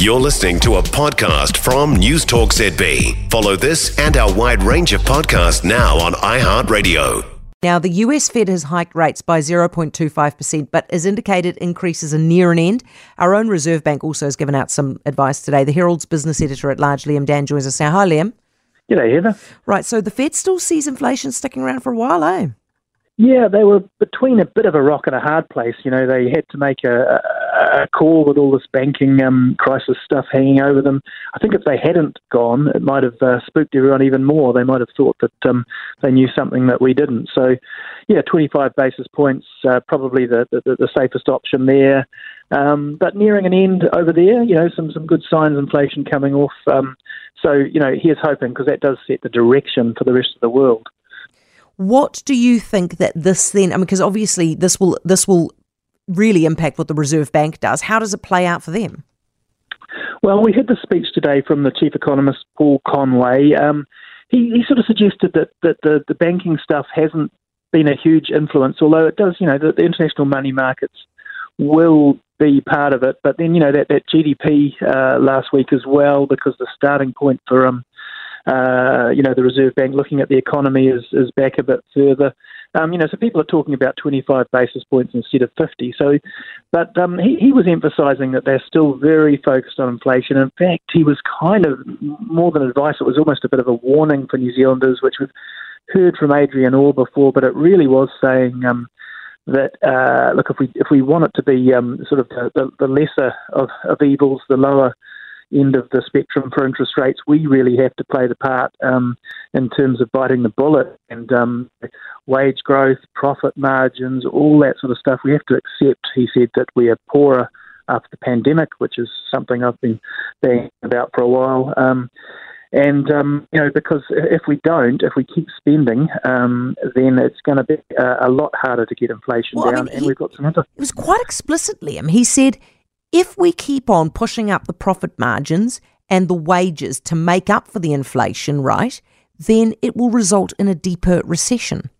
You're listening to a podcast from News Talk ZB. Follow this and our wide range of podcasts now on iHeartRadio. Now, the US Fed has hiked rates by 0.25%, but as indicated, increases are near an end. Our own Reserve Bank also has given out some advice today. The Herald's business editor at large, Liam Dann, joins us now. Hi, Liam. G'day, Heather. Right, so the Fed still sees inflation sticking around for a while, eh? Yeah, they were between a bit of a rock and a hard place. You know, they had to make a, a, a call with all this banking um, crisis stuff hanging over them. I think if they hadn't gone, it might have uh, spooked everyone even more. They might have thought that um, they knew something that we didn't. So, yeah, 25 basis points, uh, probably the, the, the safest option there. Um, but nearing an end over there, you know, some, some good signs, inflation coming off. Um, so, you know, here's hoping because that does set the direction for the rest of the world. What do you think that this then? I mean, because obviously this will this will really impact what the Reserve Bank does. How does it play out for them? Well, we had the speech today from the chief economist Paul Conway. Um, he, he, sort of suggested that that the, the banking stuff hasn't been a huge influence, although it does. You know, the, the international money markets will be part of it. But then, you know, that, that GDP uh, last week as well, because the starting point for um, uh, you know, the Reserve Bank looking at the economy is, is back a bit further. Um, you know, so people are talking about 25 basis points instead of 50. So, but um, he, he was emphasising that they're still very focused on inflation. In fact, he was kind of more than advice; it was almost a bit of a warning for New Zealanders, which we've heard from Adrian Orr before. But it really was saying. Um, that uh, look, if we if we want it to be um, sort of the, the, the lesser of, of evils, the lower end of the spectrum for interest rates, we really have to play the part um, in terms of biting the bullet and um, wage growth, profit margins, all that sort of stuff. We have to accept, he said, that we are poorer after the pandemic, which is something I've been thinking about for a while. Um, and um, you know, because if we don't, if we keep spending, um, then it's going to be a, a, lot harder to get inflation well, down. I mean, and he, we've got some. It was quite explicit, Liam. He said if we keep on pushing up the profit margins and the wages to make up for the inflation, right, then it will result in a deeper recession.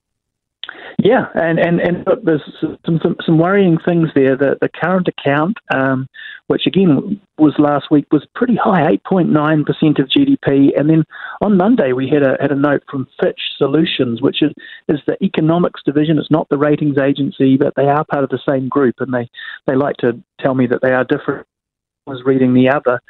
Yeah, and and and there's some some, some worrying things there. The the current account, um, which again was last week, was pretty high, eight point nine percent of GDP. And then on Monday we had a had a note from Fitch Solutions, which is is the economics division. It's not the ratings agency, but they are part of the same group, and they they like to tell me that they are different was reading the other,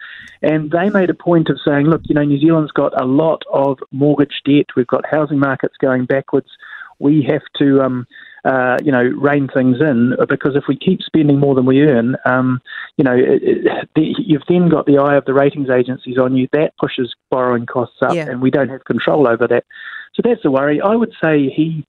and they made a point of saying, look, you know, New Zealand's got a lot of mortgage debt. We've got housing markets going backwards we have to, um, uh, you know, rein things in because if we keep spending more than we earn, um, you know, it, it, the, you've then got the eye of the ratings agencies on you. That pushes borrowing costs up, yeah. and we don't have control over that. So that's a worry. I would say he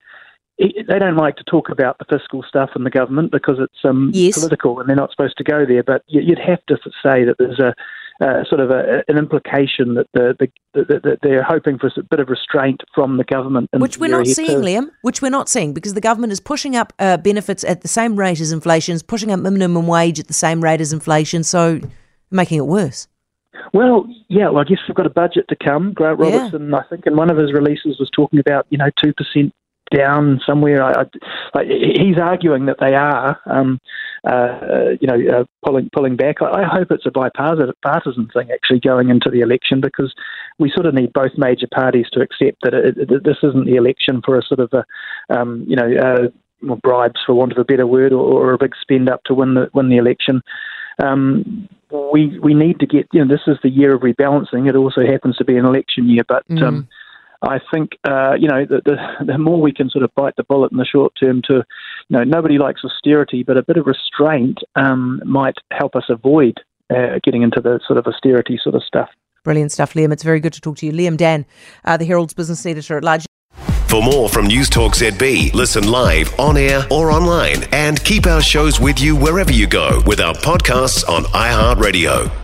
they don't like to talk about the fiscal stuff in the government because it's um, yes. political and they're not supposed to go there. But you'd have to say that there's a uh, sort of a, an implication that the, the, the, the, they're hoping for a bit of restraint from the government. Which we're not seeing, to... Liam. Which we're not seeing because the government is pushing up uh, benefits at the same rate as inflation, is pushing up minimum wage at the same rate as inflation, so making it worse. Well, yeah, well, I guess we've got a budget to come. Grant Robertson, yeah. I think, in one of his releases was talking about, you know, 2% down somewhere. I, I, he's arguing that they are, um, uh, you know, uh, pulling pulling back. I, hope it's a bipartisan thing actually going into the election because we sort of need both major parties to accept that it, this isn't the election for a sort of a, um, you know. Uh, bribes, for want of a better word, or, or, a big spend up to win the win the election. Um, we we need to get. You know, this is the year of rebalancing. It also happens to be an election year, but mm. um, I think uh, you know the, the, the more we can sort of bite the bullet in the short term to, you know, nobody likes austerity, but a bit of restraint um, might help us avoid uh, getting into the sort of austerity sort of stuff. Brilliant stuff, Liam. It's very good to talk to you, Liam Dann, uh, the Herald's business editor at large. For more from News Talk ZB, listen live, on air, or online, and keep our shows with you wherever you go with our podcasts on iHeartRadio.